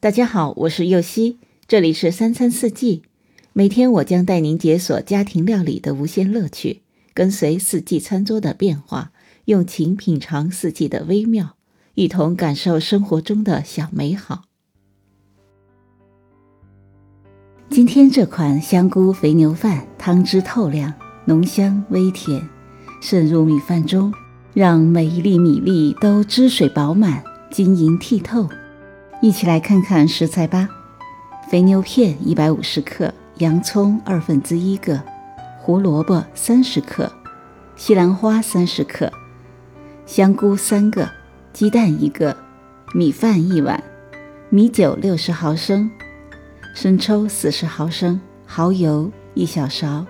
大家好，我是右希，这里是三餐四季。每天我将带您解锁家庭料理的无限乐趣，跟随四季餐桌的变化，用情品尝四季的微妙，一同感受生活中的小美好。今天这款香菇肥牛饭，汤汁透亮，浓香微甜，渗入米饭中，让每一粒米粒都汁水饱满、晶莹剔透。一起来看看食材吧：肥牛片一百五十克，洋葱二分之一个，胡萝卜三十克，西兰花三十克，香菇三个，鸡蛋一个，米饭一碗，米酒六十毫升，生抽四十毫升，蚝油一小勺，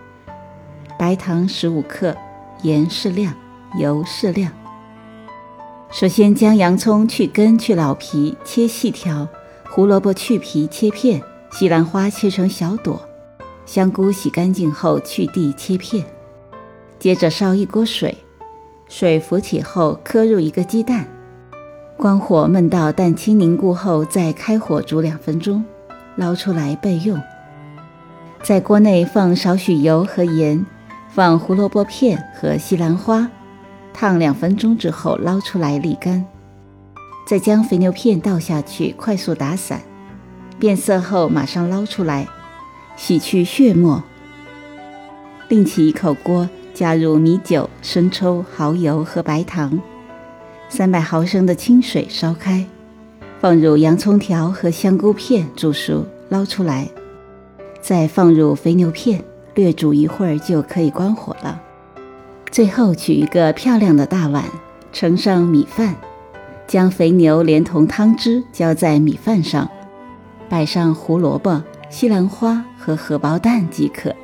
白糖十五克，盐适量，油适量。首先将洋葱去根去老皮，切细条；胡萝卜去皮切片；西兰花切成小朵；香菇洗干净后去蒂切片。接着烧一锅水，水浮起后磕入一个鸡蛋，关火焖到蛋清凝固后，再开火煮两分钟，捞出来备用。在锅内放少许油和盐，放胡萝卜片和西兰花。烫两分钟之后捞出来沥干，再将肥牛片倒下去，快速打散，变色后马上捞出来，洗去血沫。另起一口锅，加入米酒、生抽、蚝油和白糖，三百毫升的清水烧开，放入洋葱条和香菇片煮熟，捞出来，再放入肥牛片，略煮一会儿就可以关火了。最后取一个漂亮的大碗，盛上米饭，将肥牛连同汤汁浇在米饭上，摆上胡萝卜、西兰花和荷包蛋即可。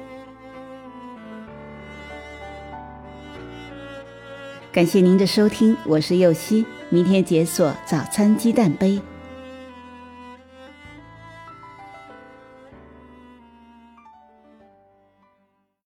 感谢您的收听，我是右希，明天解锁早餐鸡蛋杯。